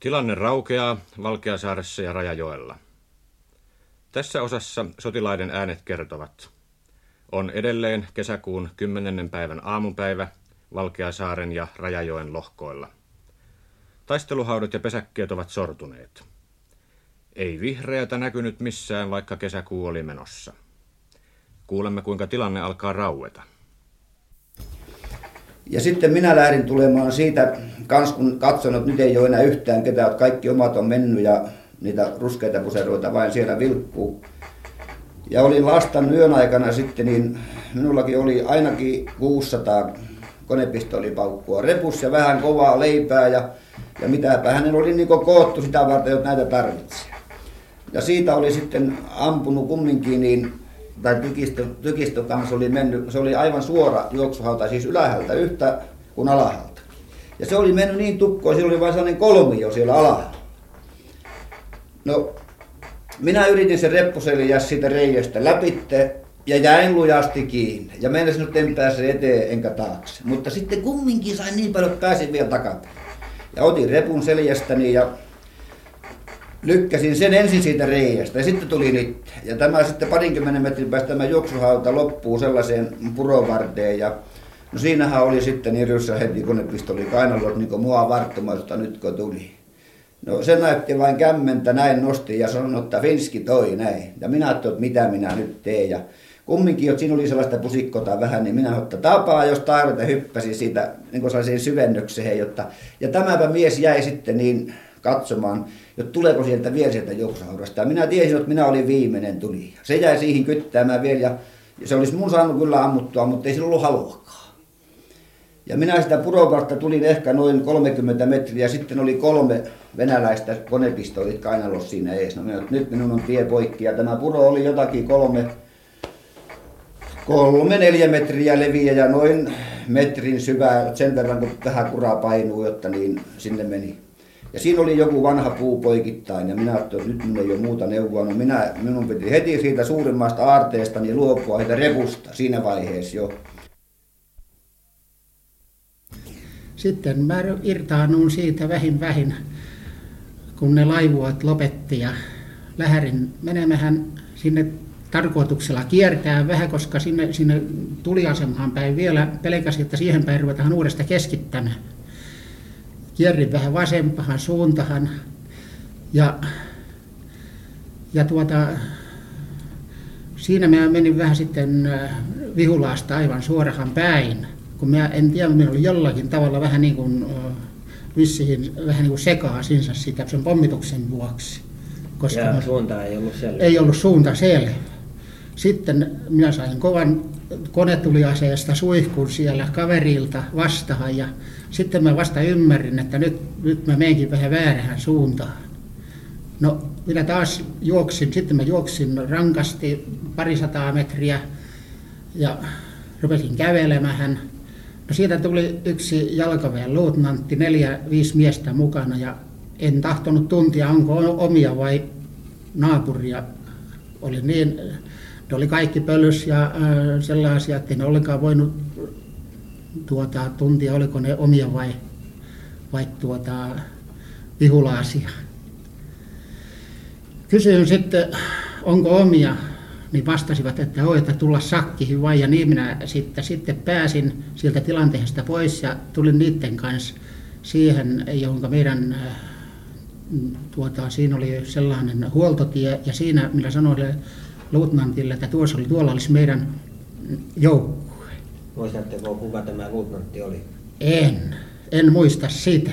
Tilanne raukeaa Valkeasaaressa ja Rajajoella. Tässä osassa sotilaiden äänet kertovat. On edelleen kesäkuun 10. päivän aamupäivä Valkeasaaren ja Rajajoen lohkoilla. Taisteluhaudot ja pesäkkeet ovat sortuneet. Ei vihreätä näkynyt missään, vaikka kesäkuu oli menossa. Kuulemme, kuinka tilanne alkaa raueta. Ja sitten minä lähdin tulemaan siitä, kans kun katson, että nyt ei ole enää yhtään ketään, että kaikki omat on mennyt ja niitä ruskeita puseroita vain siellä vilkkuu. Ja olin vastannut yön aikana sitten, niin minullakin oli ainakin 600 konepistolipaukkua repus ja vähän kovaa leipää ja, ja mitäpä hänen oli niin koottu sitä varten, että näitä tarvitsee. Ja siitä oli sitten ampunut kumminkin niin tai tykistö, tykistö kanssa oli mennyt, se oli aivan suora juoksuhauta, siis ylähältä yhtä kuin alahalta. Ja se oli mennyt niin tukkoon, se oli vain sellainen kolmio siellä alhaalla. No, minä yritin sen reppuseliä siitä reiästä läpitte ja jäin lujasti kiinni. Ja mennessä nyt en pääse eteen enkä taakse. Mutta sitten kumminkin sain niin paljon, että pääsin vielä takapäin. Ja otin repun seljästäni ja lykkäsin sen ensin siitä reiästä ja sitten tuli nyt. Ja tämä sitten parinkymmenen metrin päästä tämä juoksuhauta loppuu sellaiseen purovarteen ja no siinähän oli sitten Irjussa heti konepistoli kainalot niin kuin mua varttumasta nyt kun tuli. No se näytti vain kämmentä, näin nosti ja sanoi, että Finski toi näin. Ja minä ajattelin, että mitä minä nyt teen. Ja kumminkin, että siinä oli sellaista pusikkota vähän, niin minä että tapaa, jos tarvita hyppäsi siitä niin kuin syvennykseen. Jotta, ja tämäpä mies jäi sitten niin katsomaan, että tuleeko sieltä vielä sieltä juoksuhaudasta. Minä tiesin, että minä olin viimeinen tuli. Se jäi siihen kyttäämään vielä ja se olisi mun saanut kyllä ammuttua, mutta ei sillä ollut haluakaan. Ja minä sitä purokartta tulin ehkä noin 30 metriä sitten oli kolme venäläistä konepistolit kainalossa siinä ees. No minä, nyt minun on tie poikki ja tämä puro oli jotakin kolme, kolme neljä metriä leviä ja noin metrin syvää, sen verran kun vähän kuraa painuu, jotta niin sinne meni. Ja siinä oli joku vanha puu poikittain ja minä ajattelin, että nyt minun ei ole muuta neuvoa. No minä, minun piti heti siitä suurimmasta aarteesta niin luopua siitä repusta siinä vaiheessa jo. Sitten mä irtaannun siitä vähin vähin, kun ne laivuat lopetti ja lähdin menemähän sinne tarkoituksella kiertää vähän, koska sinne, sinne tuliasemahan päin vielä pelkäsi, että siihen päin ruvetaan uudestaan keskittämään kierrin vähän vasempahan suuntahan ja, ja tuota, siinä mä menin vähän sitten äh, vihulaasta aivan suorahan päin, kun mä en tiedä, minä oli jollakin tavalla vähän niin kuin äh, vissiin vähän niin kuin sekaisinsa sitä sen pommituksen vuoksi. Koska ja suunta ei ollut selvä. Ei ollut suunta selvä. Sitten minä sain kovan konetuliaseesta suihkun siellä kaverilta vastaan ja sitten mä vasta ymmärrin, että nyt, nyt mä menenkin vähän väärään suuntaan. No minä taas juoksin, sitten mä juoksin rankasti parisataa metriä ja rupesin kävelemään. No siitä tuli yksi jalkaväen luutnantti, neljä, viisi miestä mukana ja en tahtonut tuntia, onko omia vai naapuria. Oli niin, ne oli kaikki pölys ja äh, sellaisia, että en ollenkaan voinut tuota, tuntia, oliko ne omia vai, vai tuota, vihulaasia. Kysyin sitten, onko omia, niin vastasivat, että on, että tulla sakkiin vai. Ja niin minä sitten, sitten pääsin sieltä tilanteesta pois ja tulin niiden kanssa siihen, jonka meidän tuota, siinä oli sellainen huoltotie ja siinä minä sanoin luutnantille, että tuossa oli, tuolla olisi meidän joukko Muistatteko, kuka tämä luutnantti oli? En. En muista sitä.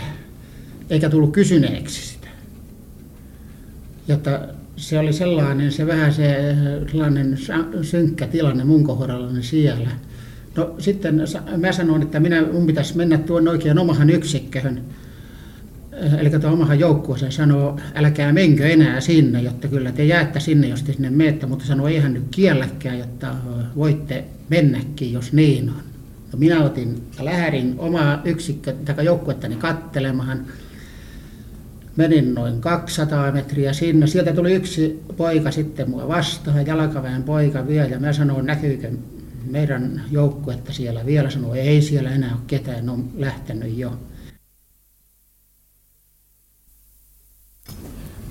Eikä tullut kysyneeksi sitä. Jotta se oli sellainen, se vähän se sellainen synkkä tilanne mun kohdallani siellä. No sitten mä sanoin, että minä, mun pitäisi mennä tuon oikein omahan yksikköhön, eli tuon omahan joukkueeseen sanoo, älkää menkö enää sinne, jotta kyllä te jäätte sinne, jos te sinne menette, mutta sanoo, eihän nyt kielläkään, jotta voitte mennäkin, jos niin on. No minä otin, lähdin omaa yksikkö, tai joukkuettani kattelemaan. Menin noin 200 metriä sinne. Sieltä tuli yksi poika sitten mua vastaan, jalkaväen poika vielä. Ja mä sanoin, näkyykö meidän joukkuetta siellä vielä. Sanoi, ei siellä enää ole ketään, ne on lähtenyt jo.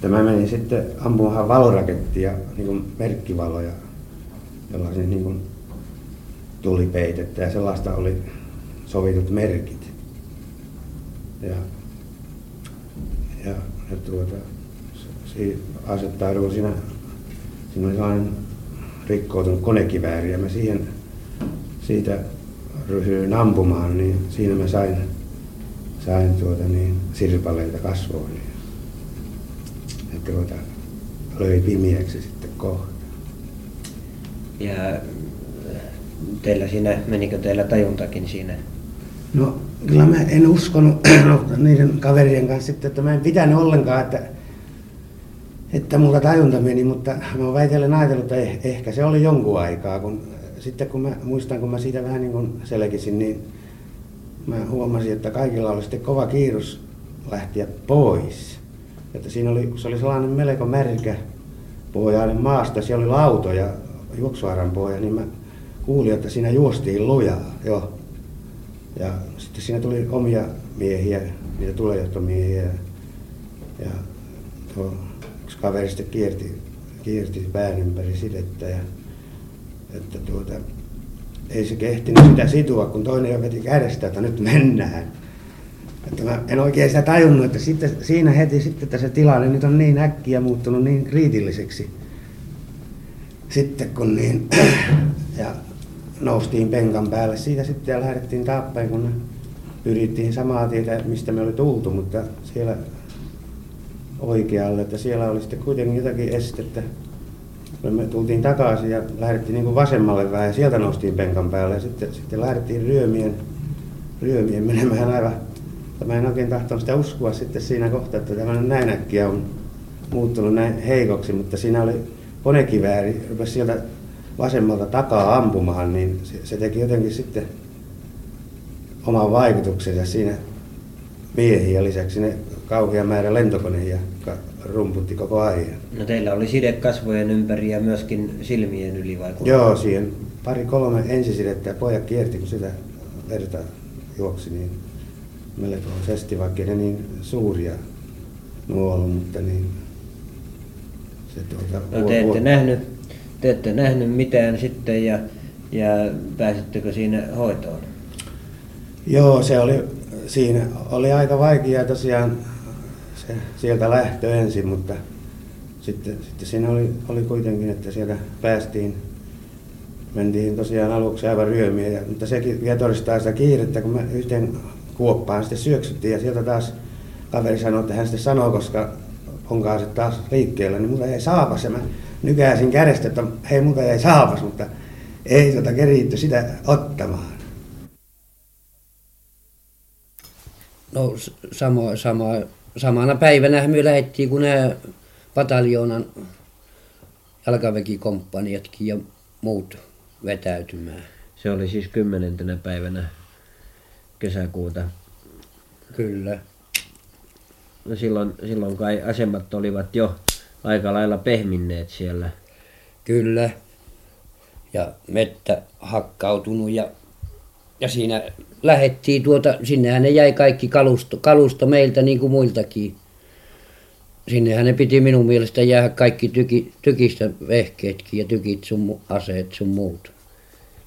Että mä menin sitten ampumaan valorakettia, niin kuin merkkivaloja, jolla se niin kuin tulipeitettä ja sellaista oli sovitut merkit. Ja, ja, ja tuota, asettauduin siinä, siinä oli sellainen rikkoutunut konekivääri ja mä siihen, siitä ryhdyin ampumaan, niin siinä mä sain, sain tuota niin, sirpaleita kasvoihin. Ja tuota, löi pimiäksi sitten kohta. Ja teillä siinä, menikö teillä tajuntakin siinä? No kyllä mä en uskonut no, niiden kaverien kanssa sitten, että mä en pitänyt ollenkaan, että, että mulla tajunta meni, mutta mä oon väitellen ajatellut, että eh, ehkä se oli jonkun aikaa, kun sitten kun mä muistan, kun mä siitä vähän niin kuin selkisin, niin mä huomasin, että kaikilla oli sitten kova kiirus lähteä pois. Että siinä oli, se oli sellainen melko märkä pohjainen maasta, siellä oli lautoja, juoksuaran pohja, niin mä kuulin, että siinä juostiin lujaa jo. Ja sitten siinä tuli omia miehiä, niitä tulejohtomiehiä. Ja tuo yksi kaveri sitten kierti, kierti pään ympäri sidettä. Ja, että tuota, ei se kehtinyt sitä situa, kun toinen jo veti kädestä, että nyt mennään. Että mä en oikein sitä tajunnut, että sitten, siinä heti sitten, että se tilanne nyt on niin äkkiä muuttunut niin kriitilliseksi. Sitten kun niin, ja noustiin penkan päälle siitä sitten ja lähdettiin taappäin, kun pyrittiin samaa tietä, mistä me oli tultu, mutta siellä oikealle, että siellä oli sitten kuitenkin jotakin estettä. Me tultiin takaisin ja lähdettiin niin kuin vasemmalle vähän ja sieltä noustiin penkan päälle ja sitten, sitten lähdettiin ryömien, ryömien menemään aivan. Mä en oikein tahtonut sitä uskoa sitten siinä kohtaa, että tämä näin äkkiä on muuttunut näin heikoksi, mutta siinä oli konekivääri, rupesi sieltä vasemmalta takaa ampumaan, niin se, se teki jotenkin sitten oman vaikutuksensa siinä miehiä lisäksi ne kauhea määrä lentokoneja rumputti koko ajan. No teillä oli side kasvojen ympäri ja myöskin silmien yli vai Joo, siihen pari kolme ensisidettä ja pojat kierti, kun sitä verta juoksi, niin melkoisesti, vaikka ne niin suuria nuo ollut, mutta niin se tuota, no te ette nähnyt te ette nähnyt mitään sitten ja, ja pääsittekö siinä hoitoon? Joo, se oli, siinä oli aika vaikea tosiaan se, sieltä lähtö ensin, mutta sitten, sitten siinä oli, oli kuitenkin, että sieltä päästiin, mentiin tosiaan aluksi aivan ryömiä, ja, mutta sekin vielä todistaa sitä kiirettä, kun me yhteen kuoppaan sitten syöksyttiin ja sieltä taas kaveri sanoi, että hän sitten sanoo, koska onkaan se taas liikkeellä, niin mulla ei saapas ja mä nykäisin kädestä, että hei muuta jäi saapas, mutta ei tota keritty sitä ottamaan. No samo, samo, samana päivänä me lähdettiin, kun ne pataljoonan jalkaväkikomppaniatkin ja muut vetäytymään. Se oli siis kymmenentenä päivänä kesäkuuta. Kyllä. No silloin, silloin kai asemat olivat jo aika lailla pehminneet siellä. Kyllä. Ja mettä hakkautunut ja, ja siinä lähettiin tuota, sinnehän ne jäi kaikki kalusto, kalusto meiltä niin kuin muiltakin. Sinnehän ne piti minun mielestä jäädä kaikki tyki, tykistä vehkeetkin ja tykit sun aseet sun muut.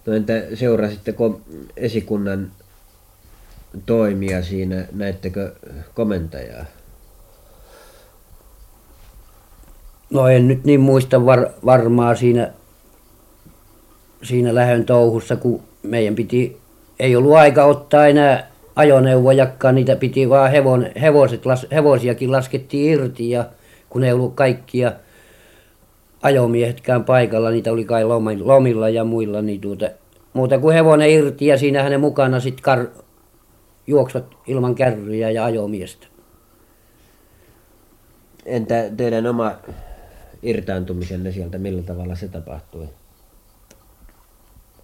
No entä seurasitteko esikunnan toimia siinä, näettekö komentajaa? No en nyt niin muista var, varmaa siinä, siinä lähön touhussa, kun meidän piti, ei ollut aika ottaa enää ajoneuvojakaan, niitä piti vaan hevon, hevoset, las, hevosiakin laskettiin irti ja kun ei ollut kaikkia ajomiehetkään paikalla, niitä oli kai lomilla ja muilla, niin tuota, muuta kuin hevonen irti ja siinähän ne mukana sitten kar, juoksvat ilman kärryjä ja ajomiestä. Entä teidän oma irtaantumisenne sieltä, millä tavalla se tapahtui?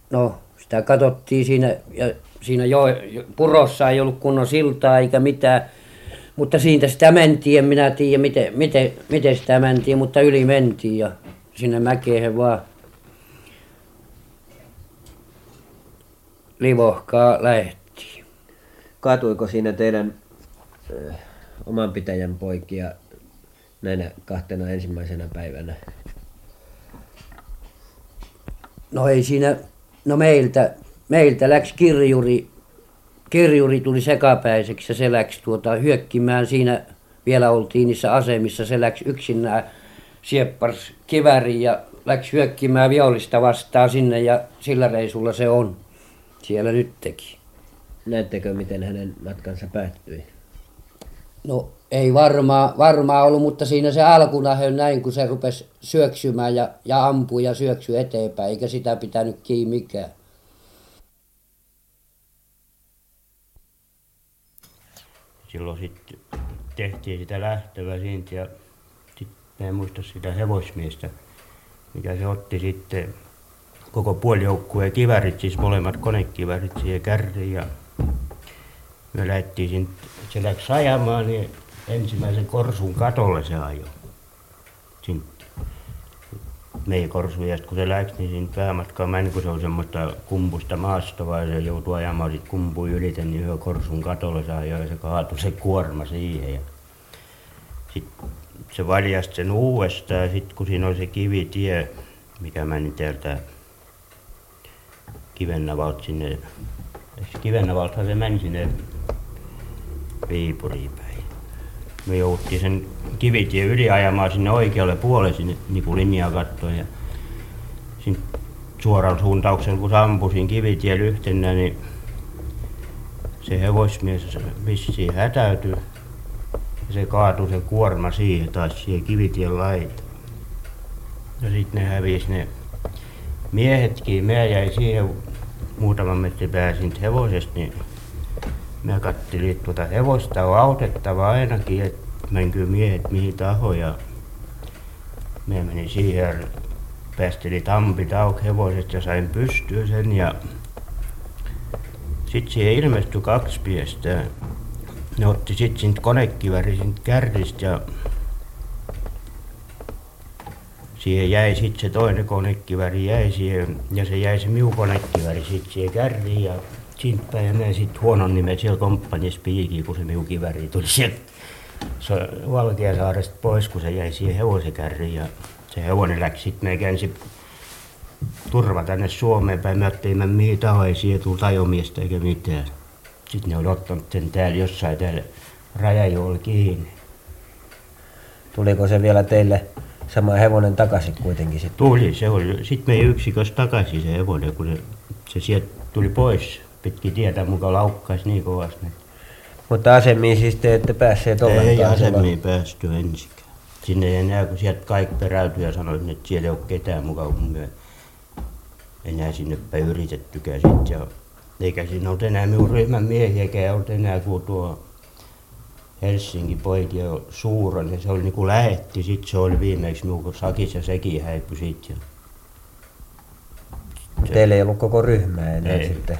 No, sitä katsottiin siinä, ja siinä jo, purossa ei ollut kunnon siltaa eikä mitään, mutta siitä sitä mentiin, en minä tiedä miten, miten, miten sitä mentiin, mutta yli mentiin ja sinne mäkeen vaan livohkaa lähettiin. Kaatuiko siinä teidän ö, oman pitäjän poikia näinä kahtena ensimmäisenä päivänä? No ei siinä, no meiltä, meiltä läks kirjuri, kirjuri tuli sekapäiseksi ja se läks tuota hyökkimään siinä, vielä oltiin niissä asemissa, se läks yksinään sieppars kiväri ja läks hyökkimään vihollista vastaan sinne ja sillä reisulla se on siellä nyt teki. Näettekö, miten hänen matkansa päättyi? No ei varmaan varmaa ollut, mutta siinä se alkunahön näin, kun se rupesi syöksymään ja, ja ampui ja syöksy eteenpäin, eikä sitä pitänyt kiinni mikään. Silloin sitten tehtiin sitä lähtöä siitä ja sitten en muista sitä hevosmiestä, mikä se otti sitten koko puolijoukkueen kivärit, siis molemmat konekivärit siihen kärriin ja me lähdettiin sinne, se läksi ajamaan, niin ensimmäisen korsun katolle se ajoi. Meidän korsu, ja kun se läksi, niin siinä päämatkaa meni, kun se on semmoista kumpusta maastoa, ja se joutui ajamaan sit kumpuun ylite, niin yhden korsun katolle se ajoi, ja se kaatui se kuorma siihen. Ja sitten se valjasti sen uudestaan, ja sitten kun siinä oli se kivitie, mikä meni täältä Kivennavalta sinne, Kivennavaltahan se meni sinne Viipuriin päin. Me jouduttiin sen kivitien yli ajamaan sinne oikealle puolelle sinne niin kuin linjaa katsoen. Ja siinä suoran suuntauksen, kun sampusin kivitien yhtenä, niin se hevosmies vissiin hätäytyi. Ja se kaatui se kuorma siihen taas siihen kivitien laitaan. Ja sitten ne hävisi ne miehetkin. Mä jäi siihen muutaman metrin pääsin hevosesta, niin Mä kattelin, tuota hevosta on autettava ainakin, että menkö miehet mihin tahoon. Ja mä menin siihen, päästelin tampit auki hevoset ja sain pystyä sen. Ja sitten siihen ilmestyi kaksi miestä. Ne otti sitten konekiväri kärristä ja siihen jäi sitten se toinen konekiväri jäi siihen ja se jäi se miu konekiväri sitten siihen kärriin ja siitä päin ja sitten huonon nimen siellä komppaniassa piikiin, kun se minun kiväri tuli sieltä Valkeasaaresta pois, kun se jäi siihen hevosekärriin ja se hevonen läksi sitten me käänsi turva tänne Suomeen päin. Mä ajattelin, että mihin taho ei siihen tullut ajomiestä eikä mitään. Sitten ne on ottanut sen täällä jossain täällä rajajoilla kiinni. Tuliko se vielä teille sama hevonen takaisin kuitenkin sitten? Tuli, se oli. Sitten meidän yksikössä takaisin se hevonen, kun se, se sieltä tuli pois pitkin tietä mukaan laukkaisi niin kovasti. Mutta asemiin siis te ette päässeet ollenkaan? Ei asemiin päästy ensikään. Sinne ei enää, kun sieltä kaikki peräytyi ja sanoi, että siellä ei ole ketään mukaan, kun me enää sinne päin yritettykään sitten. Ja eikä siinä ollut enää minun ryhmän miehiäkään ollut enää kuin tuo Helsingin poikia Suuron ja se oli niin kuin lähetti. Sitten se oli viimeksi minun, kun Sakis ja sekin häipyi sitten. Teillä ei ollut koko ryhmää enää ei. sitten?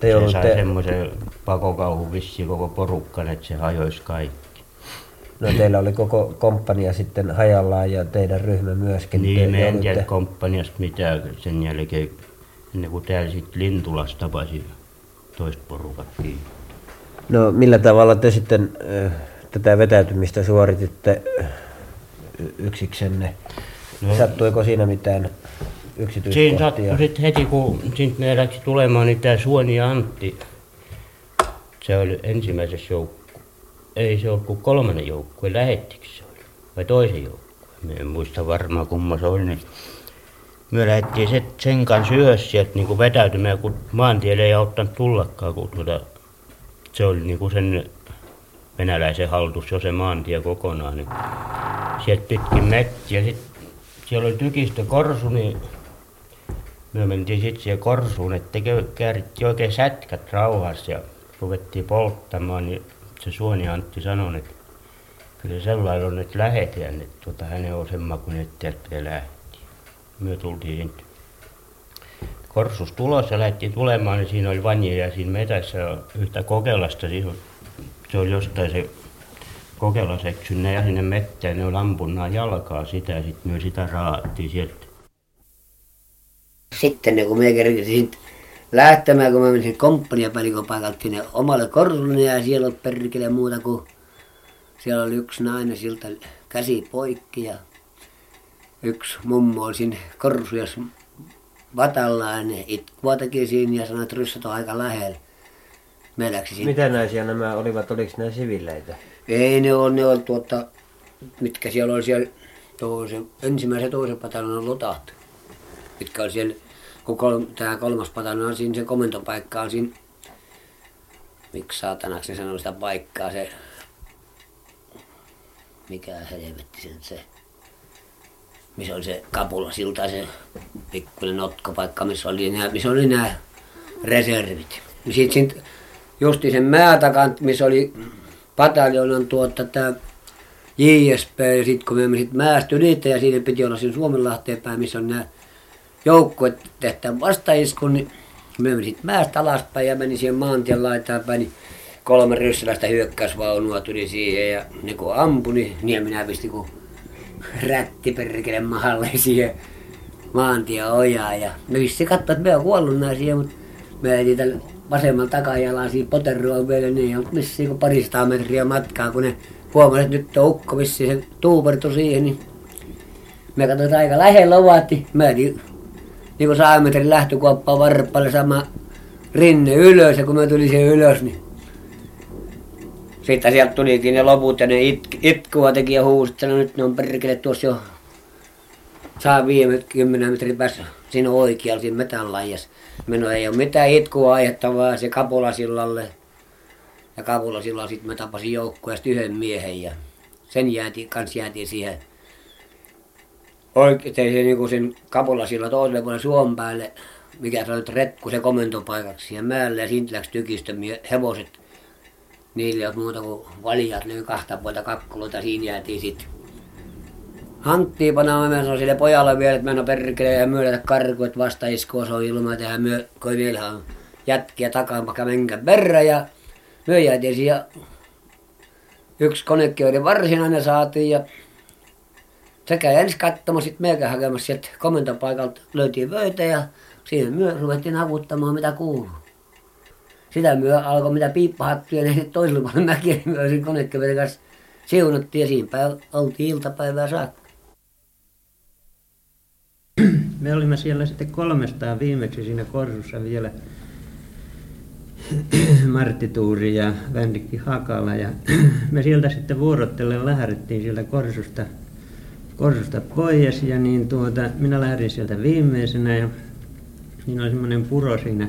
Te se sai te... semmoisen pakokauhun vissiin koko porukkan, että se hajoisi kaikki. No teillä oli koko komppania sitten hajallaan ja teidän ryhmä myöskin. Niin, me en tiedä komppaniasta mitään sen jälkeen, ennen kuin täällä sitten Lintulas tapasi toista porukat kiinni. No millä tavalla te sitten äh, tätä vetäytymistä suorititte yksiksenne? No, Sattuiko siinä mitään yksityiskohtia? Siinä sattui sitten heti, kun siitä me läksi tulemaan, niin tämä Suoni ja Antti, se oli ensimmäisessä joukku. Ei se ollut kuin kolmannen joukkue, lähettikö se oli? Vai toisen joukkueen? Me en muista varmaan kumma se oli. Niin me lähdettiin sen, kanssa yhdessä sieltä niin vetäytymään, kun maantielle ei auttanut tullakaan, kun tuota, se oli niin kuin sen venäläisen haltus jo se maantie kokonaan. Niin sieltä pitkin metsiä. Sitten siellä oli tykistö korsu, niin me mentiin sitten siihen korsuun, että käärittiin oikein sätkät rauhassa ja ruvettiin polttamaan, niin se Suoni Antti sanoi, että kyllä sellainen on, että lähetään, että tuota, hänen on semma, kun että täältä lähti. Me tultiin korsus tulos ja lähdettiin tulemaan, niin siinä oli vanjeja siinä metässä yhtä kokelasta, se oli jostain se kokela seksynne ja sinne mettään, ne oli ampunut jalkaa sitä ja sitten me sitä raattiin sieltä. Sitten kun me kerkesin lähtemään, kun mä menin komppaniapäällikön paikalta sinne omalle korsulle ja siellä on perkele muuta kuin siellä oli yksi nainen siltä käsi poikki ja yksi mummo oli siinä korsujas vatallaan ja itkua teki siinä ja sanoi, että ryssät on aika lähellä. Läksin Mitä naisia nämä olivat, oliko nämä sivileitä? Ei ne on, ne on tuota, mitkä siellä oli siellä toisen, ensimmäisen ja toisen pataljonan lotat, mitkä oli siellä, kun kol, tämä kolmas pataljona on siinä se komentopaikka on siinä, miksi saatanaksi ne sanoo sitä paikkaa, se, mikä helvetti sen se, missä oli se kapulasilta, se pikkuinen notkopaikka, missä oli nämä, missä oli nämä reservit. Ja sitten justi sen määtakant, missä oli pataljonan tuota tämä JSP ja sitten kun me menimme sit mäestä ylitse ja siinä piti olla siinä Suomenlahteen päin, missä on nämä joukkueet tehtävä vastaisku, niin me menimme sitten mäestä alaspäin ja meni siihen maantien laitaan päin, niin kolme ryssäläistä hyökkäysvaunua tuli siihen ja ne kun ampui, niin, niin minä pistin kun rätti perkele mahalle siihen maantia ojaa ja me vissi katsoa, että me on kuollut nää siihen, mutta me ei niitä vasemmalla takajalan siinä poterua vielä, niin ei ollut missiin kuin parista metriä matkaa, kun ne huomasi, että nyt on ukko vissiin se tuupertu siihen, niin me katsoin, aika lähellä ovat, niin mä niin, niin kuin saametrin lähtökuoppaa varppaille sama rinne ylös, ja kun mä tulin siihen ylös, niin sitten sieltä tulikin ne loput ja ne it, itkua teki ja huusi, että no nyt ne on perkele tuossa jo saa viime kymmenen metrin päässä siinä oikealla siinä metän laijassa. Minun ei ole mitään itkua aihettavaa se Kapulasillalle. Ja Kapulasilla sitten mä tapasin joukkueesta yhden miehen ja sen jäätiin, kans jäätiin siihen oikein se niinku sen Kapulasilla toiselle puolelle suon päälle, mikä se oli retku se komentopaikaksi ja määlle ja siitä läks tykistö hevoset. Niillä ei ole muuta kuin valijat, löi kahta puolta kakkuloita, siinä jäätiin sitten Antti panaa mä sanoin sille pojalle vielä, että mennä perkele ja myödä karku, että vasta iskua se on ilman, että myö, kun vielä jätkiä takaa, vaikka menkää perä ja myö jäätiin ja yksi konekin oli varsinainen saatiin ja sekä ensi katsomassa, sitten meikä hakemassa sieltä komentopaikalta löytiin vöitä ja siihen myö ruvettiin avuttamaan mitä kuuluu. Sitä myö alkoi mitä piippahattuja, niin sitten toisella puolella mäkiä, niin siinä konekeverin kanssa siunattiin ja siinä päivä oltiin iltapäivää saakka. me olimme siellä sitten kolmestaan viimeksi siinä Korsussa vielä. Martti Tuuri ja Vändikki Hakala ja me sieltä sitten vuorottellen lähdettiin sieltä Korsusta, Korsusta pois ja niin tuota, minä lähdin sieltä viimeisenä ja siinä oli semmoinen puro siinä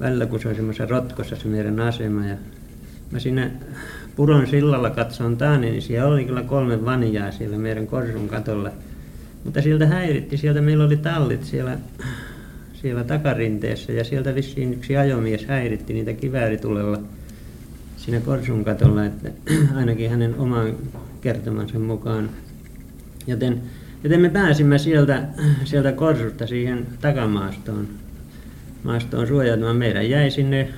välillä, kun se oli semmoisessa rotkossa se meidän asema. Ja mä siinä puron sillalla katsoin taani, niin siellä oli kyllä kolme vanjaa siellä meidän Korsun katolla – mutta sieltä häiritti, sieltä meillä oli tallit siellä, siellä takarinteessä. Ja sieltä vissiin yksi ajomies häiritti niitä kivääritulella siinä Korsun katolla, että ainakin hänen oman kertomansa mukaan. Joten, joten me pääsimme sieltä, sieltä Korsusta siihen takamaastoon maastoon suojautumaan. Meidän jäi sinne,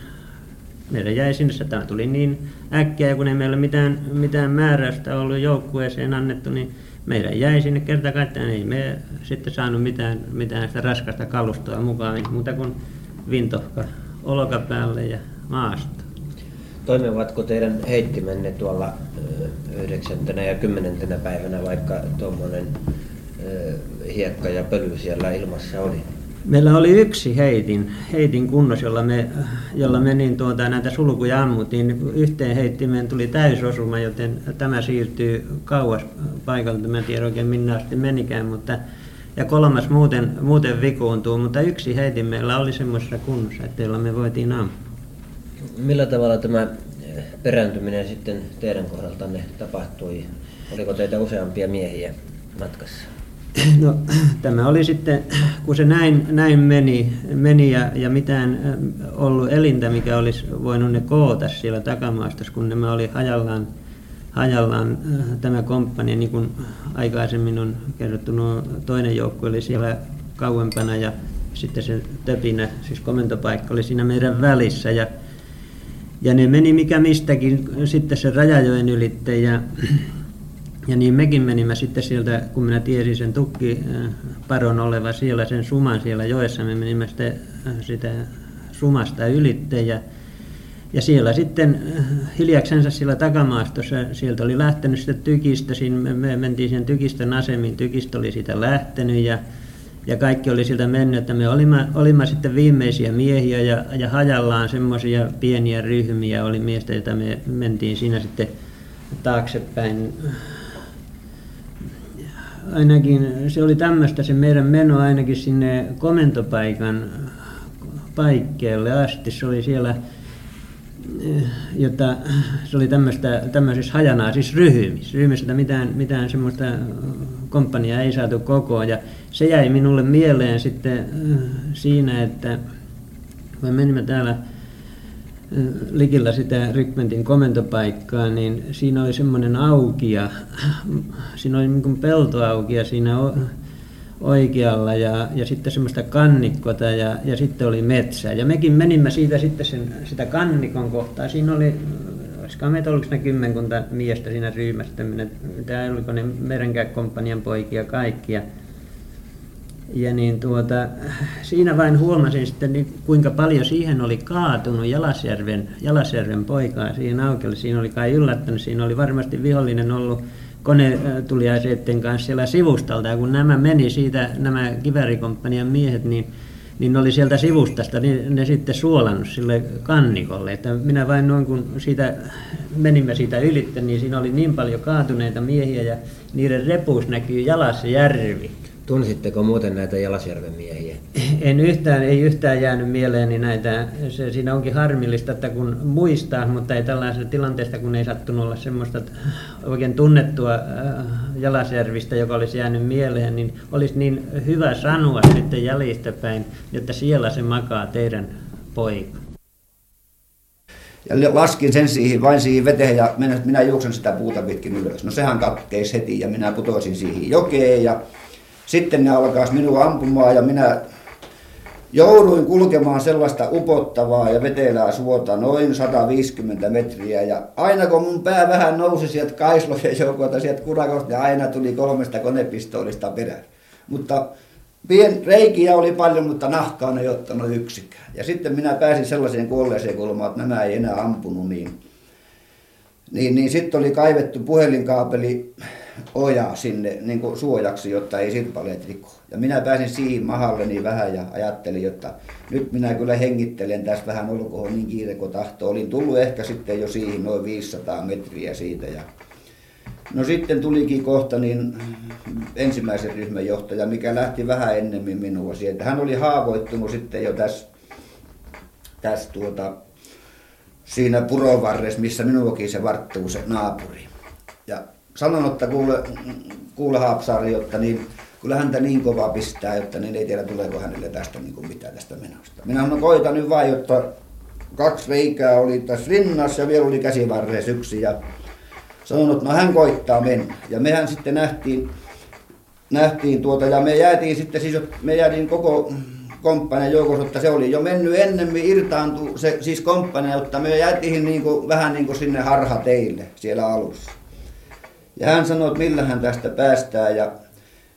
meidän jäi sinne, tämä tuli niin äkkiä, kun ei meillä mitään, mitään määräystä ollut joukkueeseen annettu, niin meidän jäi sinne kerta kaikkiaan, ei me sitten saanut mitään, mitään sitä raskasta kalustoa mukaan, muuta kuin vintohka olkapäälle ja maasta. Toimivatko teidän heittimenne tuolla yhdeksäntenä ja kymmenentenä päivänä, vaikka tuommoinen hiekka ja pöly siellä ilmassa oli? Meillä oli yksi heitin, heitin kunnos, jolla me, jolla me niin tuota, näitä sulkuja ammuttiin. Yhteen heittimeen tuli täysosuma, joten tämä siirtyy kauas paikalta. Mä en tiedä oikein minne asti menikään, mutta ja kolmas muuten, muuten vikuuntuu, mutta yksi heitin meillä oli semmoisessa kunnossa, että jolla me voitiin ampua. Millä tavalla tämä perääntyminen sitten teidän kohdaltanne tapahtui? Oliko teitä useampia miehiä matkassa? No tämä oli sitten, kun se näin, näin meni, meni ja, ja mitään ollut elintä, mikä olisi voinut ne koota siellä takamaastossa, kun nämä oli hajallaan, hajallaan tämä komppani, niin kuin aikaisemmin on kerrottu, no, toinen joukko oli siellä kauempana ja sitten se töpinä, siis komentopaikka oli siinä meidän välissä ja, ja ne meni mikä mistäkin sitten se Rajajoen ylitte ja ja niin mekin menimme sitten sieltä, kun minä tiesin sen tukki äh, paron oleva siellä, sen suman siellä joessa, me menimme sitten äh, sitä sumasta ylitte ja, ja siellä sitten äh, hiljaksensa siellä takamaastossa, sieltä oli lähtenyt sitten tykistä, siinä me mentiin sen tykistön asemiin, tykistö oli siitä lähtenyt ja, ja kaikki oli sieltä mennyt, että me olimme, olimme sitten viimeisiä miehiä ja, ja hajallaan semmoisia pieniä ryhmiä oli miestä, joita me mentiin siinä sitten taaksepäin ainakin se oli tämmöistä se meidän meno ainakin sinne komentopaikan paikkeelle asti. Se oli siellä, eh, jota, se oli tämmöistä, tämmöisissä hajanaisissa ryhmissä. Ryhmissä mitään, mitään semmoista komppania ei saatu kokoon. Ja se jäi minulle mieleen sitten eh, siinä, että me menimme täällä likillä sitä rykmentin komentopaikkaa, niin siinä oli semmoinen aukia, siinä oli niin peltoaukia siinä oikealla ja, ja sitten semmoista kannikkota ja, ja sitten oli metsä. Ja mekin menimme siitä sitten sen, sitä kannikon kohtaa. Siinä oli, olisiko meitä oliko ne kymmenkunta miestä siinä ryhmästä, mitä oliko ne meidänkään komppanian poikia kaikkia ja niin tuota, siinä vain huomasin sitten, niin kuinka paljon siihen oli kaatunut Jalasjärven, Jalasjärven poikaa siihen aukelle. Siinä oli kai yllättänyt, siinä oli varmasti vihollinen ollut konetuliaiseiden kanssa siellä sivustalta. Ja kun nämä meni siitä, nämä kiväärikomppanian miehet, niin niin ne oli sieltä sivustasta, niin ne sitten suolannut sille kannikolle. Että minä vain noin kun siitä, menimme siitä ylitte, niin siinä oli niin paljon kaatuneita miehiä ja niiden repuus näkyy jalassa järvi. Tunsitteko muuten näitä Jalasjärven miehiä? En yhtään, ei yhtään jäänyt mieleeni näitä. Se, siinä onkin harmillista, että kun muistaa, mutta ei tällaisesta tilanteesta, kun ei sattunut olla semmoista oikein tunnettua äh, Jalasjärvistä, joka olisi jäänyt mieleen, niin olisi niin hyvä sanoa sitten jäljistäpäin, että siellä se makaa teidän poika. Ja laskin sen siihen, vain siihen veteen ja minä, minä juoksen sitä puuta pitkin ylös. No sehän katkeisi heti ja minä putoisin siihen jokeen ja sitten ne alkaisi minua ampumaan ja minä jouduin kulkemaan sellaista upottavaa ja vetelää suota noin 150 metriä. Ja aina kun mun pää vähän nousi sieltä kaislojen joukolta, sieltä kurakosta, niin aina tuli kolmesta konepistoolista perään. Mutta pien reikiä oli paljon, mutta nahkaa ei ottanut yksikään. Ja sitten minä pääsin sellaiseen kuolleeseen kulmaan, että nämä ei enää ampunut niin. Niin, niin sitten oli kaivettu puhelinkaapeli oja sinne niin kuin suojaksi, jotta ei sirpaleet riko. Ja minä pääsin siihen mahalleni vähän ja ajattelin, että nyt minä kyllä hengittelen tässä vähän olkoon niin kiire kuin tahto. Olin tullut ehkä sitten jo siihen noin 500 metriä siitä. Ja no sitten tulikin kohta niin ensimmäisen ryhmän johtaja, mikä lähti vähän ennemmin minua sieltä. Hän oli haavoittunut sitten jo tässä, tässä tuota, siinä purovarres, missä minuakin se varttuu se naapuri. Ja sanon, että kuule, kuule Haapsaari, jotta niin, kyllä häntä niin kova pistää, jotta niin ei tiedä tuleeko hänelle tästä niin kuin mitään tästä menosta. Minä no koitan nyt vain, jotta kaksi reikää oli tässä rinnassa ja vielä oli käsivarreessa yksi ja sanon, että no hän koittaa mennä. Ja mehän sitten nähtiin, nähtiin tuota ja me jäätiin sitten siis, me jäätiin koko komppanen joukossa, että se oli jo mennyt ennemmin irtaantu se siis komppane, jotta me jäätiin niin kuin, vähän niin kuin sinne harhateille siellä alussa. Ja hän sanoi, että millä hän tästä päästään ja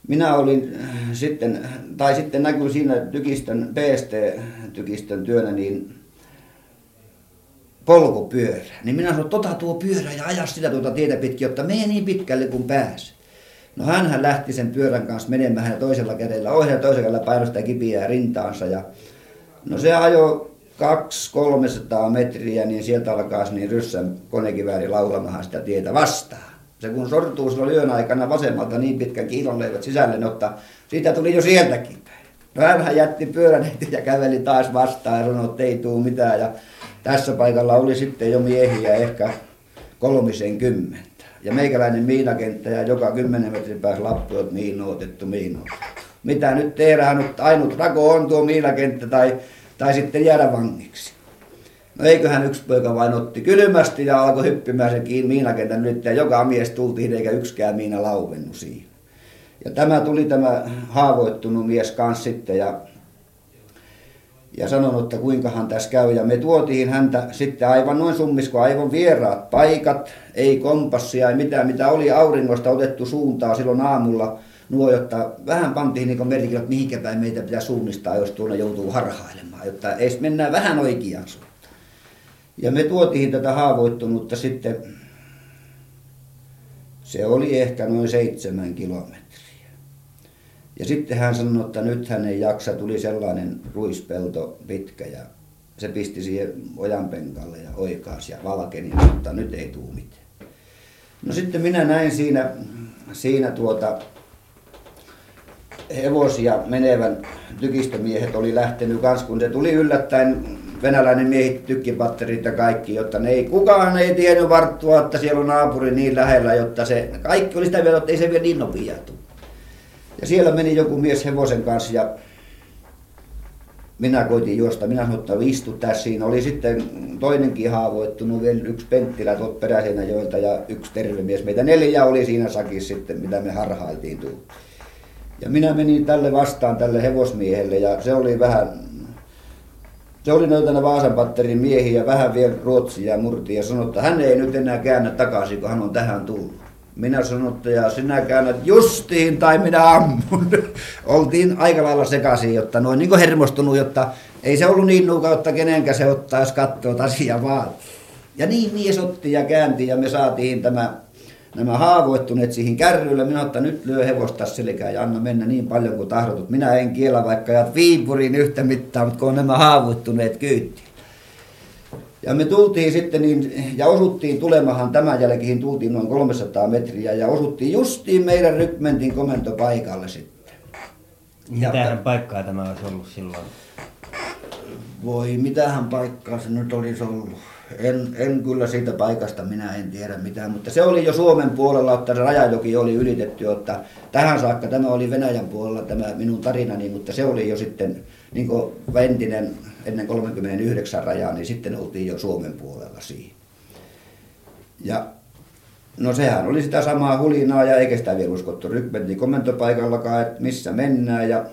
minä olin äh, sitten, tai sitten näkyy siinä tykistön, PST-tykistön työnä, niin polkupyörä. Niin minä sanoin, tota tuo pyörä ja aja sitä tuota tietä pitkin, jotta mene niin pitkälle kuin pääs. No hän lähti sen pyörän kanssa menemään ja toisella kädellä ohjaa ja toisella kädellä painoi sitä kipiää rintaansa. Ja no se ajoi 200-300 metriä, niin sieltä alkaa niin ryssän konekivääri laulamahan sitä tietä vastaan. Se kun sortuu silloin yön aikana vasemmalta niin pitkän kiilonleivät sisälle, niin ottaa, siitä tuli jo sieltäkin päin. No hän jätti pyörän ja käveli taas vastaan ja sanoi, että ei tuu mitään. Ja tässä paikalla oli sitten jo miehiä ehkä kolmisen kymmentä. Ja meikäläinen miinakenttä ja joka kymmenen metrin päässä lappu, että miinoitettu, miinoitettu. Mitä nyt tehdään, ainut rako on tuo miinakenttä tai, tai sitten jäädä vangiksi. No eiköhän yksi poika vain otti kylmästi ja alkoi hyppimään sen miinakentän nyt ja joka mies tultiin eikä yksikään miina lauvennut siinä. Ja tämä tuli tämä haavoittunut mies kanssa sitten ja, ja sanonut, että kuinkahan tässä käy. Ja me tuotiin häntä sitten aivan noin summisko, aivan vieraat paikat, ei kompassia, ei mitään, mitä oli auringosta otettu suuntaa silloin aamulla nuo, jotta vähän pantiin niin merkille, että mihinkä päin meitä pitää suunnistaa, jos tuonne joutuu harhailemaan, jotta edes mennään vähän oikeaan suuntaan. Ja me tuotiin tätä haavoittunutta sitten, se oli ehkä noin seitsemän kilometriä. Ja sitten hän sanoi, että nyt hän ei jaksa, tuli sellainen ruispelto pitkä ja se pisti siihen ojanpenkalle ja oikaasi ja valkeni ja sanoi, että nyt ei tule mitään. No sitten minä näin siinä, siinä tuota, hevosia menevän tykistömiehet oli lähtenyt kanssa, kun se tuli yllättäen venäläinen miehitti tykkipatterit ja kaikki, jotta ne ei, kukaan ei tiennyt varttua, että siellä on naapuri niin lähellä, jotta se, kaikki oli sitä vielä, että ei se vielä niin nopea. Ja siellä meni joku mies hevosen kanssa ja minä koitin juosta. Minä sanoin, että istu tässä. Siinä oli sitten toinenkin haavoittunut, vielä yksi Penttilä tuolta Peräseinäjoelta ja yksi terve mies. Meitä neljä oli siinä sakissa sitten, mitä me harhailtiin tullut. Ja minä menin tälle vastaan, tälle hevosmiehelle ja se oli vähän, se oli noita Vaasan patterin miehiä, vähän vielä ruotsia ja murtia ja sanoi, että hän ei nyt enää käännä takaisin, kun hän on tähän tullut. Minä sanoin, että ja sinä käännät justiin tai minä ammun. Oltiin aika lailla sekaisin, jotta noin niin hermostunut, jotta ei se ollut niin nuukautta kenenkä se ottaa, jos katsoo asiaa vaan. Ja niin mies otti ja käänti ja me saatiin tämä, nämä haavoittuneet siihen kärrylle. Minä että nyt lyö hevosta selkään ja anna mennä niin paljon kuin tahdotut. Minä en kiellä vaikka ja Viipuriin yhtä mittaa, mutta kun on nämä haavoittuneet kyyti. Ja me tultiin sitten niin, ja osuttiin tulemahan tämän jälkeen, tultiin noin 300 metriä ja osuttiin justiin meidän rykmentin komentopaikalle sitten. Mitähän paikkaa tämä olisi ollut silloin? Voi, mitähän paikkaa se nyt olisi ollut. En, en kyllä siitä paikasta, minä en tiedä mitään, mutta se oli jo Suomen puolella, että rajajoki oli ylitetty, että tähän saakka tämä oli Venäjän puolella tämä minun tarinani, mutta se oli jo sitten niin kuin entinen ennen 39 rajaa, niin sitten oltiin jo Suomen puolella siinä. Ja no sehän oli sitä samaa hulinaa ja eikä sitä vielä uskottu rykmentin komentopaikallakaan, että missä mennään ja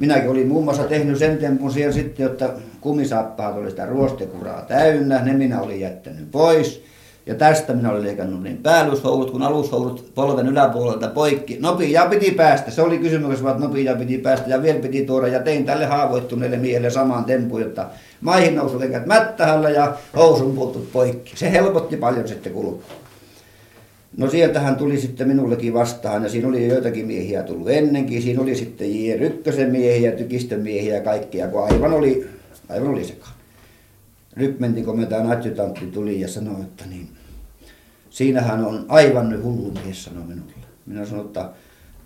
Minäkin olin muun muassa tehnyt sen tempun siellä sitten, että kumisappaat oli sitä ruostekuraa täynnä, ne minä olin jättänyt pois. Ja tästä minä olin leikannut niin päällyshousut kuin alushoulut polven yläpuolelta poikki. Nopea piti päästä, se oli kysymys, että nopea piti päästä ja vielä piti tuoda. Ja tein tälle haavoittuneelle miehelle saman tempun, että maihin nousu mättähällä ja housun poikki. Se helpotti paljon sitten kulkua. No sieltähän tuli sitten minullekin vastaan ja siinä oli joitakin miehiä tullut ennenkin. Siinä oli sitten J. Rykkösen miehiä, Tykistön miehiä ja kaikkia, kun aivan oli, aivan oli sekaan. Rykmentin komentajan adjutantti tuli ja sanoi, että niin, siinähän on aivan nyt hullu mies, sanoi minulle. Minä sanoin, että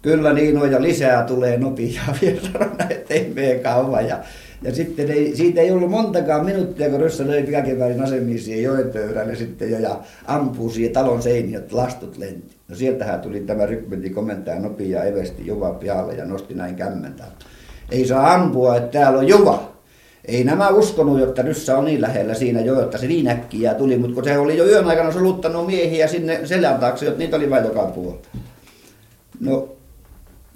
kyllä niin on ja lisää tulee nopeaa vielä, sanoin, että ei mene kauan. Ja ja sitten ei, siitä ei ollut montakaan minuuttia, kun Ryssä löi pikakiväärin asemiin siihen joen pöydälle sitten jo ja ampuu siihen talon seiniin, että lastut lenti. No sieltähän tuli tämä rykmentin komentaja nopea ja evesti Juva pihalle ja nosti näin kämmentä. Ei saa ampua, että täällä on Juva. Ei nämä uskonut, että Ryssä on niin lähellä siinä jo, että se niin äkkiä tuli, mutta kun se oli jo yön aikana soluttanut miehiä sinne selän taakse, että niitä oli vain joka puolta. No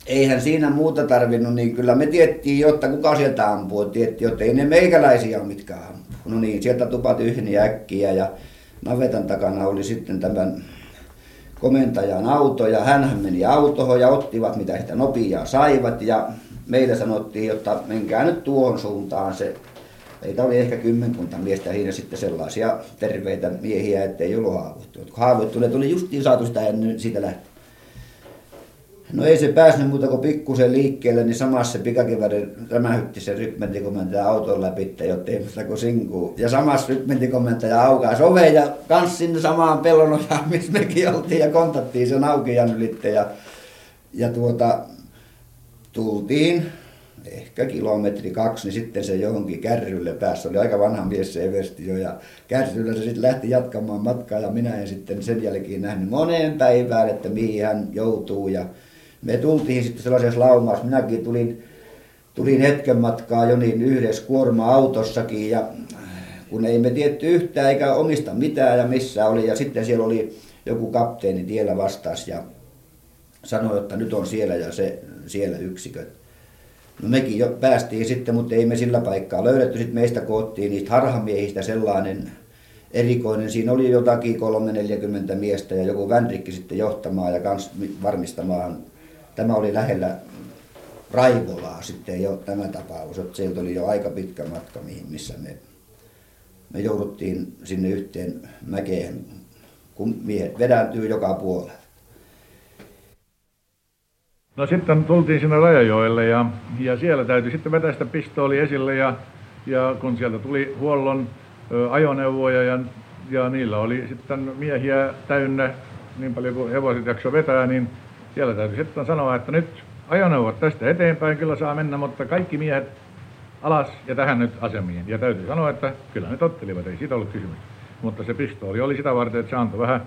eihän siinä muuta tarvinnut, niin kyllä me tiettiin, jotta kuka sieltä ampuu. Tiettiin, että ei ne meikäläisiä ole mitkä ampuu. No niin, sieltä tupa tyhni äkkiä ja navetan takana oli sitten tämän komentajan auto ja hän meni autoon ja ottivat mitä sitä nopeaa saivat ja meille sanottiin, että menkää nyt tuon suuntaan se Meitä oli ehkä kymmenkunta miestä siinä sitten sellaisia terveitä miehiä, ettei ollut haavoittuneet. Kun haavoittuneet oli justiin saatu sitä ennen siitä lähteä. No ei se päässyt muuta kuin pikkusen liikkeelle, niin samassa se pikakiväri rämähytti se rykmentikomentaja auton läpi, jotta ei sitä kuin sinkuu. Ja samassa rykmentikomentaja aukaisi oven ja kans sinne samaan pellon ojaan, missä mekin oltiin ja kontattiin sen aukian ylitte. Ja, ja tuota, tultiin ehkä kilometri kaksi, niin sitten se johonkin kärrylle päässä. Oli aika vanha mies se Eversti jo ja kärryllä se sitten lähti jatkamaan matkaa ja minä en sitten sen jälkeen nähnyt moneen päivään, että mihin hän joutuu ja me tultiin sitten sellaisessa laumassa, minäkin tulin, tulin hetken matkaa jo niin yhdessä kuorma-autossakin ja kun ei me tietty yhtään eikä omista mitään ja missä oli ja sitten siellä oli joku kapteeni tiellä vastas ja sanoi, että nyt on siellä ja se siellä yksiköt. No mekin jo päästiin sitten, mutta ei me sillä paikkaa löydetty. Sitten meistä koottiin niistä harhamiehistä sellainen erikoinen. Siinä oli jotakin 3-40 miestä ja joku Vänrikki sitten johtamaan ja kans varmistamaan tämä oli lähellä Raivolaa sitten jo tämä tapaus, että sieltä oli jo aika pitkä matka, mihin, missä me me jouduttiin sinne yhteen mäkeen, kun miehet vedantyy joka puolella. No sitten tultiin sinne Rajajoelle ja, ja siellä täytyy sitten vetäistä pistooli esille ja, ja kun sieltä tuli huollon ö, ajoneuvoja ja, ja niillä oli sitten miehiä täynnä niin paljon kuin hevoset jakso vetää, niin siellä täytyy sitten sanoa, että nyt ajoneuvot tästä eteenpäin kyllä saa mennä, mutta kaikki miehet alas ja tähän nyt asemiin. Ja täytyy sanoa, että kyllä ne tottelivat, ei siitä ollut kysymys. Mutta se pistooli oli sitä varten, että se antoi vähän,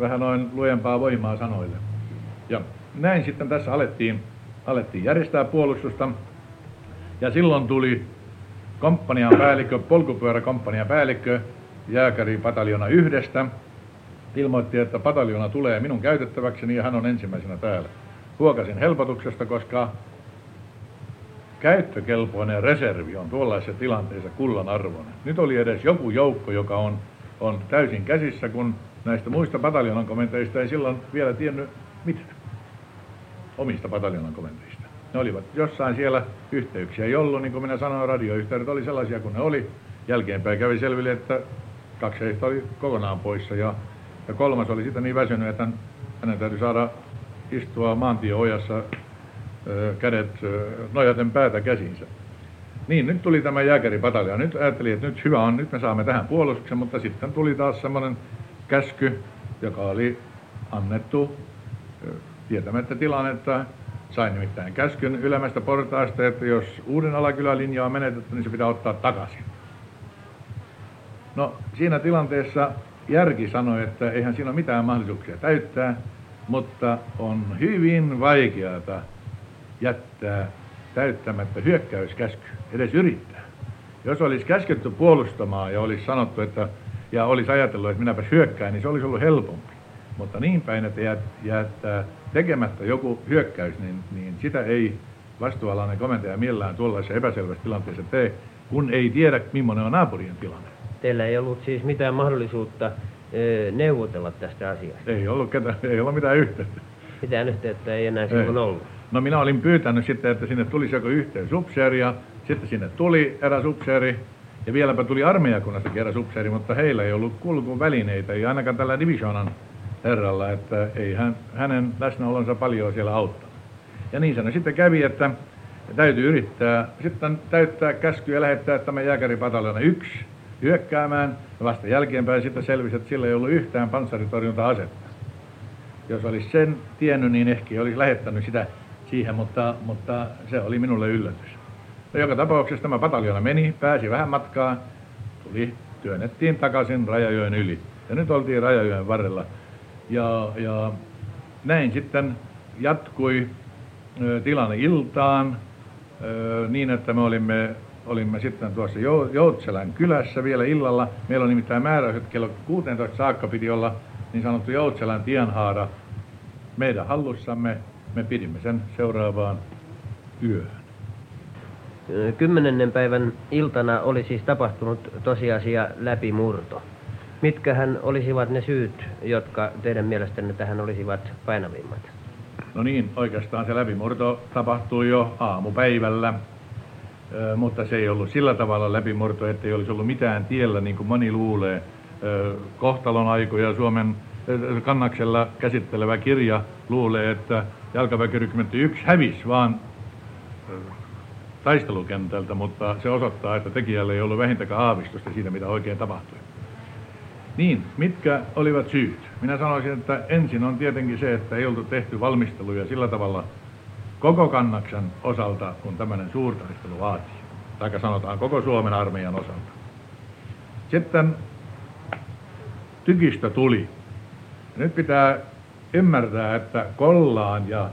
vähän noin lujempaa voimaa sanoille. Ja näin sitten tässä alettiin, alettiin järjestää puolustusta. Ja silloin tuli komppanian päällikkö, polkupyöräkomppanian päällikkö, jääkäri pataljona yhdestä, ilmoitti, että pataljona tulee minun käytettäväkseni ja hän on ensimmäisenä täällä. Huokasin helpotuksesta, koska käyttökelpoinen reservi on tuollaisessa tilanteessa kullan arvoinen. Nyt oli edes joku joukko, joka on, on täysin käsissä, kun näistä muista pataljonan komenteista ei silloin vielä tiennyt mitään omista pataljonan komenteista. Ne olivat jossain siellä yhteyksiä ei ollut, niin kuin minä sanoin, radioyhteydet oli sellaisia kuin ne oli. Jälkeenpäin kävi selville, että kaksi heistä oli kokonaan poissa ja, ja kolmas oli sitä niin väsynyt, että hän, hänen täytyy saada istua maantieojassa kädet nojaten päätä käsinsä. Niin, nyt tuli tämä jääkäripatalja. Nyt ajattelin, että nyt hyvä on, nyt me saamme tähän puolustuksen, mutta sitten tuli taas semmoinen käsky, joka oli annettu tietämättä tilannetta. Sain nimittäin käskyn ylemmästä portaasta, että jos uuden alakylälinja on menetetty, niin se pitää ottaa takaisin. No, siinä tilanteessa järki sanoi, että eihän siinä ole mitään mahdollisuuksia täyttää, mutta on hyvin vaikeata jättää täyttämättä hyökkäyskäsky, edes yrittää. Jos olisi käsketty puolustamaan ja olisi sanottu, että ja olisi ajatellut, että minäpä hyökkään, niin se olisi ollut helpompi. Mutta niin päin, että jättää tekemättä joku hyökkäys, niin, niin sitä ei vastuualainen komentaja millään tuollaisessa epäselvässä tilanteessa tee, kun ei tiedä, millainen on naapurien tilanne. Teillä ei ollut siis mitään mahdollisuutta neuvotella tästä asiasta? Ei ollut, ketä, ei ollut mitään yhteyttä. Mitään yhteyttä ei enää silloin ollut? No minä olin pyytänyt sitten, että sinne tulisi joku yhteen supseeri ja sitten sinne tuli eräs upseeri ja vieläpä tuli armeijakunnastakin eräs upseeri, mutta heillä ei ollut kulkuvälineitä, ei ainakaan tällä divisionan herralla, että ei hän, hänen läsnäolonsa paljon siellä auttanut. Ja niin sanoi sitten kävi, että täytyy yrittää sitten täyttää käsky ja lähettää tämä jääkäripataljona yksi hyökkäämään. Ja vasta jälkeenpäin sitten selvisi, että sillä ei ollut yhtään panssaritorjunta-asetta. Jos olisi sen tiennyt, niin ehkä olisi lähettänyt sitä siihen, mutta, mutta se oli minulle yllätys. Ja joka tapauksessa tämä pataljona meni, pääsi vähän matkaa, tuli, työnnettiin takaisin Rajajoen yli. Ja nyt oltiin Rajajoen varrella. Ja, ja näin sitten jatkui tilanne iltaan niin, että me olimme, olimme sitten tuossa Joutselän kylässä vielä illalla. Meillä on nimittäin määräys, että kello 16 saakka piti olla niin sanottu Joutselän tienhaara meidän hallussamme me pidimme sen seuraavaan yöhön. Kymmenennen päivän iltana oli siis tapahtunut tosiasia läpimurto. Mitkähän olisivat ne syyt, jotka teidän mielestänne tähän olisivat painavimmat? No niin, oikeastaan se läpimurto tapahtui jo aamupäivällä, mutta se ei ollut sillä tavalla läpimurto, että ei olisi ollut mitään tiellä, niin kuin moni luulee. Kohtalon aikoja Suomen kannaksella käsittelevä kirja luulee, että jalkaväkirykmentti 1 hävisi vaan taistelukentältä, mutta se osoittaa, että tekijällä ei ollut vähintäkään aavistusta siitä, mitä oikein tapahtui. Niin, mitkä olivat syyt? Minä sanoisin, että ensin on tietenkin se, että ei oltu tehty valmisteluja sillä tavalla koko kannaksen osalta, kun tämmöinen suurtaistelu vaatii. Tai sanotaan koko Suomen armeijan osalta. Sitten tykistä tuli. Nyt pitää ymmärtää, että kollaan ja,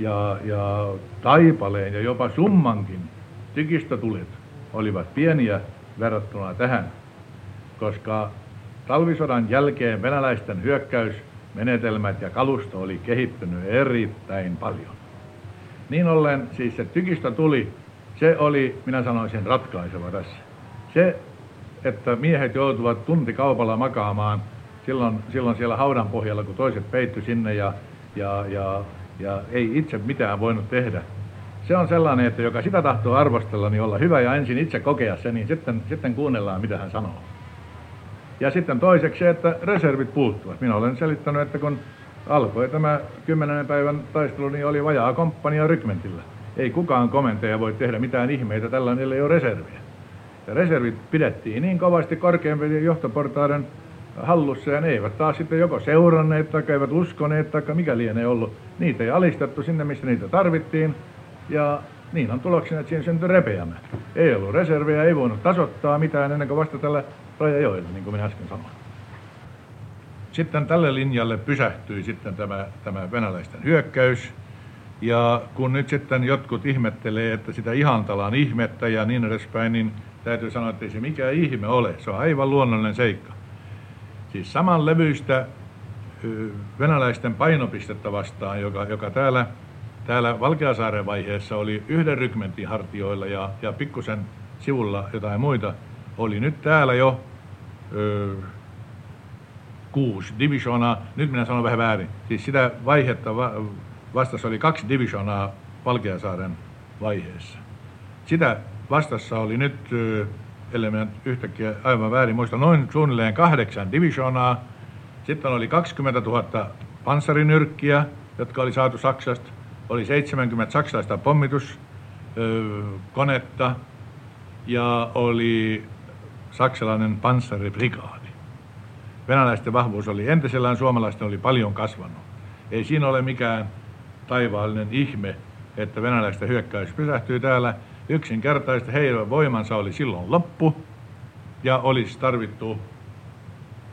ja, ja taipaleen ja jopa summankin tykistötulet olivat pieniä verrattuna tähän, koska talvisodan jälkeen venäläisten hyökkäysmenetelmät ja kalusto oli kehittynyt erittäin paljon. Niin ollen siis se tykistö tuli, se oli, minä sanoisin, ratkaiseva tässä. Se, että miehet joutuvat tunti kaupalla makaamaan silloin, silloin siellä haudan pohjalla, kun toiset peitty sinne ja, ja, ja, ja ei itse mitään voinut tehdä, se on sellainen, että joka sitä tahtoo arvostella, niin olla hyvä ja ensin itse kokea se, niin sitten, sitten kuunnellaan, mitä hän sanoo. Ja sitten toiseksi se, että reservit puuttuvat. Minä olen selittänyt, että kun alkoi tämä kymmenen päivän taistelu, niin oli vajaa komppania rykmentillä. Ei kukaan komentaja voi tehdä mitään ihmeitä, tällainen ei ole reserviä. Ja reservit pidettiin niin kovasti korkeampien johtoportaiden hallussa ja ne eivät taas sitten joko seuranneet tai eivät uskoneet tai mikä lienee ollut. Niitä ei alistettu sinne, missä niitä tarvittiin ja niin on tuloksena, että siinä syntyi repeämä. Ei ollut reservejä, ei voinut tasoittaa mitään ennen kuin vasta tällä rajajoilla, niin kuin minä äsken sanoin. Sitten tälle linjalle pysähtyi sitten tämä, tämä venäläisten hyökkäys. Ja kun nyt sitten jotkut ihmettelee, että sitä ihantalan ihmettä ja niin edespäin, niin täytyy sanoa, että ei se mikään ihme ole. Se on aivan luonnollinen seikka. Siis saman levyistä venäläisten painopistettä vastaan, joka, joka täällä, täällä Valkeasaaren vaiheessa oli yhden rykmentin hartioilla ja, ja pikkusen sivulla jotain muita, oli nyt täällä jo kuusi divisionaa. Nyt minä sanon vähän väärin. Siis sitä vaihetta va, vastassa oli kaksi divisionaa Valkeasaaren vaiheessa. Sitä vastassa oli nyt ellei minä yhtäkkiä aivan väärin muista, noin suunnilleen kahdeksan divisionaa. Sitten oli 20 000 panssarinyrkkiä, jotka oli saatu Saksasta. Oli 70 saksalaista pommituskonetta ja oli saksalainen panssaribrikaadi. Venäläisten vahvuus oli entisellään, suomalaisten oli paljon kasvanut. Ei siinä ole mikään taivaallinen ihme, että venäläisten hyökkäys pysähtyy täällä yksinkertaisesti heidän voimansa oli silloin loppu ja olisi tarvittu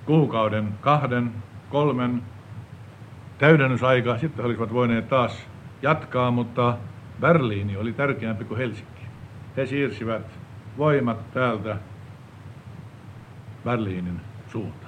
kuukauden, kahden, kolmen täydennysaika. Sitten he olisivat voineet taas jatkaa, mutta Berliini oli tärkeämpi kuin Helsinki. He siirsivät voimat täältä Berliinin suuntaan.